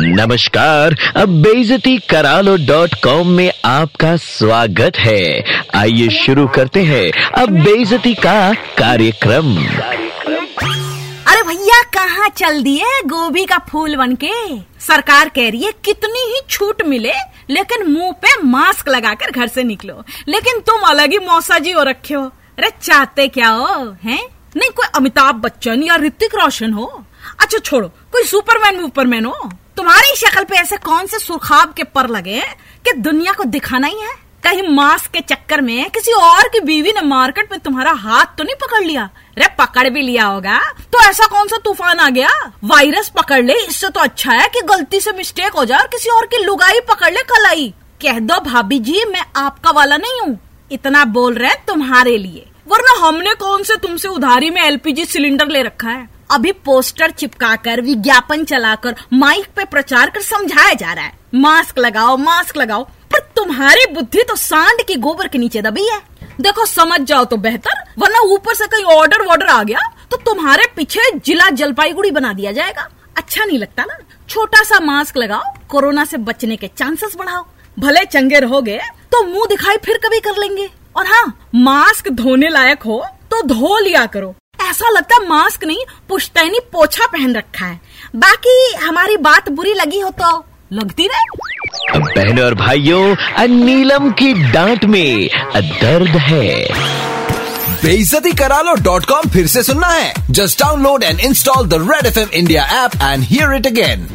नमस्कार, अब बेजती करा लो डॉट कॉम में आपका स्वागत है। आइए शुरू करते हैं अब बेजती का कार्यक्रम। अरे भैया, कहाँ चल दिए गोभी का फूल बन के सरकार कह रही है, कितनी ही छूट मिले, लेकिन मुँह पे मास्क लगाकर घर से निकलो। लेकिन तुम अलग ही मौसा जी हो रखे हो। अरे चाहते क्या हो, हैं? नहीं, कोई अमिताभ बच्चन या ऋतिक रोशन हो? अच्छा छोड़ो। कोई सुपरमैन वुपरमैन हो? तुम्हारी शक्ल पे ऐसे कौन से सुरखाब के पर लगे कि दुनिया को दिखाना ही है? कहीं मास्क के चक्कर में किसी और की बीवी ने मार्केट में तुम्हारा हाथ तो नहीं पकड़ लिया? अरे, पकड़ भी लिया होगा। तो ऐसा कौन सा तूफ़ान आ गया? वायरस पकड़ ले, इससे तो अच्छा है कि गलती से मिस्टेक हो जाए और किसी और की लुगाई पकड़ ले कलाई। कह दो, भाभी जी, मैं आपका वाला नहीं हूँ। इतना बोल रहे तुम्हारे लिए। वरना हमने कौन से तुमसे उधारी में एलपीजी सिलेंडर ले रखा है? अभी पोस्टर चिपकाकर, विज्ञापन चलाकर, माइक पे प्रचार कर समझाया जा रहा है। मास्क लगाओ मास्क लगाओ, पर तुम्हारी बुद्धि तो सांड के गोबर के नीचे दबी है। देखो, समझ जाओ तो बेहतर, वरना ऊपर से कहीं ऑर्डर वॉर्डर आ गया तो तुम्हारे पीछे जिला जलपाईगुड़ी बना दिया जाएगा। अच्छा नहीं लगता ना? छोटा सा मास्क लगाओ, कोरोना से बचने के चांसेस बढ़ाओ। भले चंगे रहोगे तो मुँह दिखाई फिर कभी कर लेंगे। और हाँ मास्क धोने लायक हो तो धो लिया करो। ऐसा लगता है मास्क नहीं पुश्तैनी पोछा पहन रखा है। बाकी हमारी बात बुरी लगी हो तो लगती रहे। अब बहनों और भाइयों नीलम की डांट में दर्द है। बेइज्जती करा लो डॉट कॉम फिर से सुनना है। Just download and install the Red F M India app and hear it again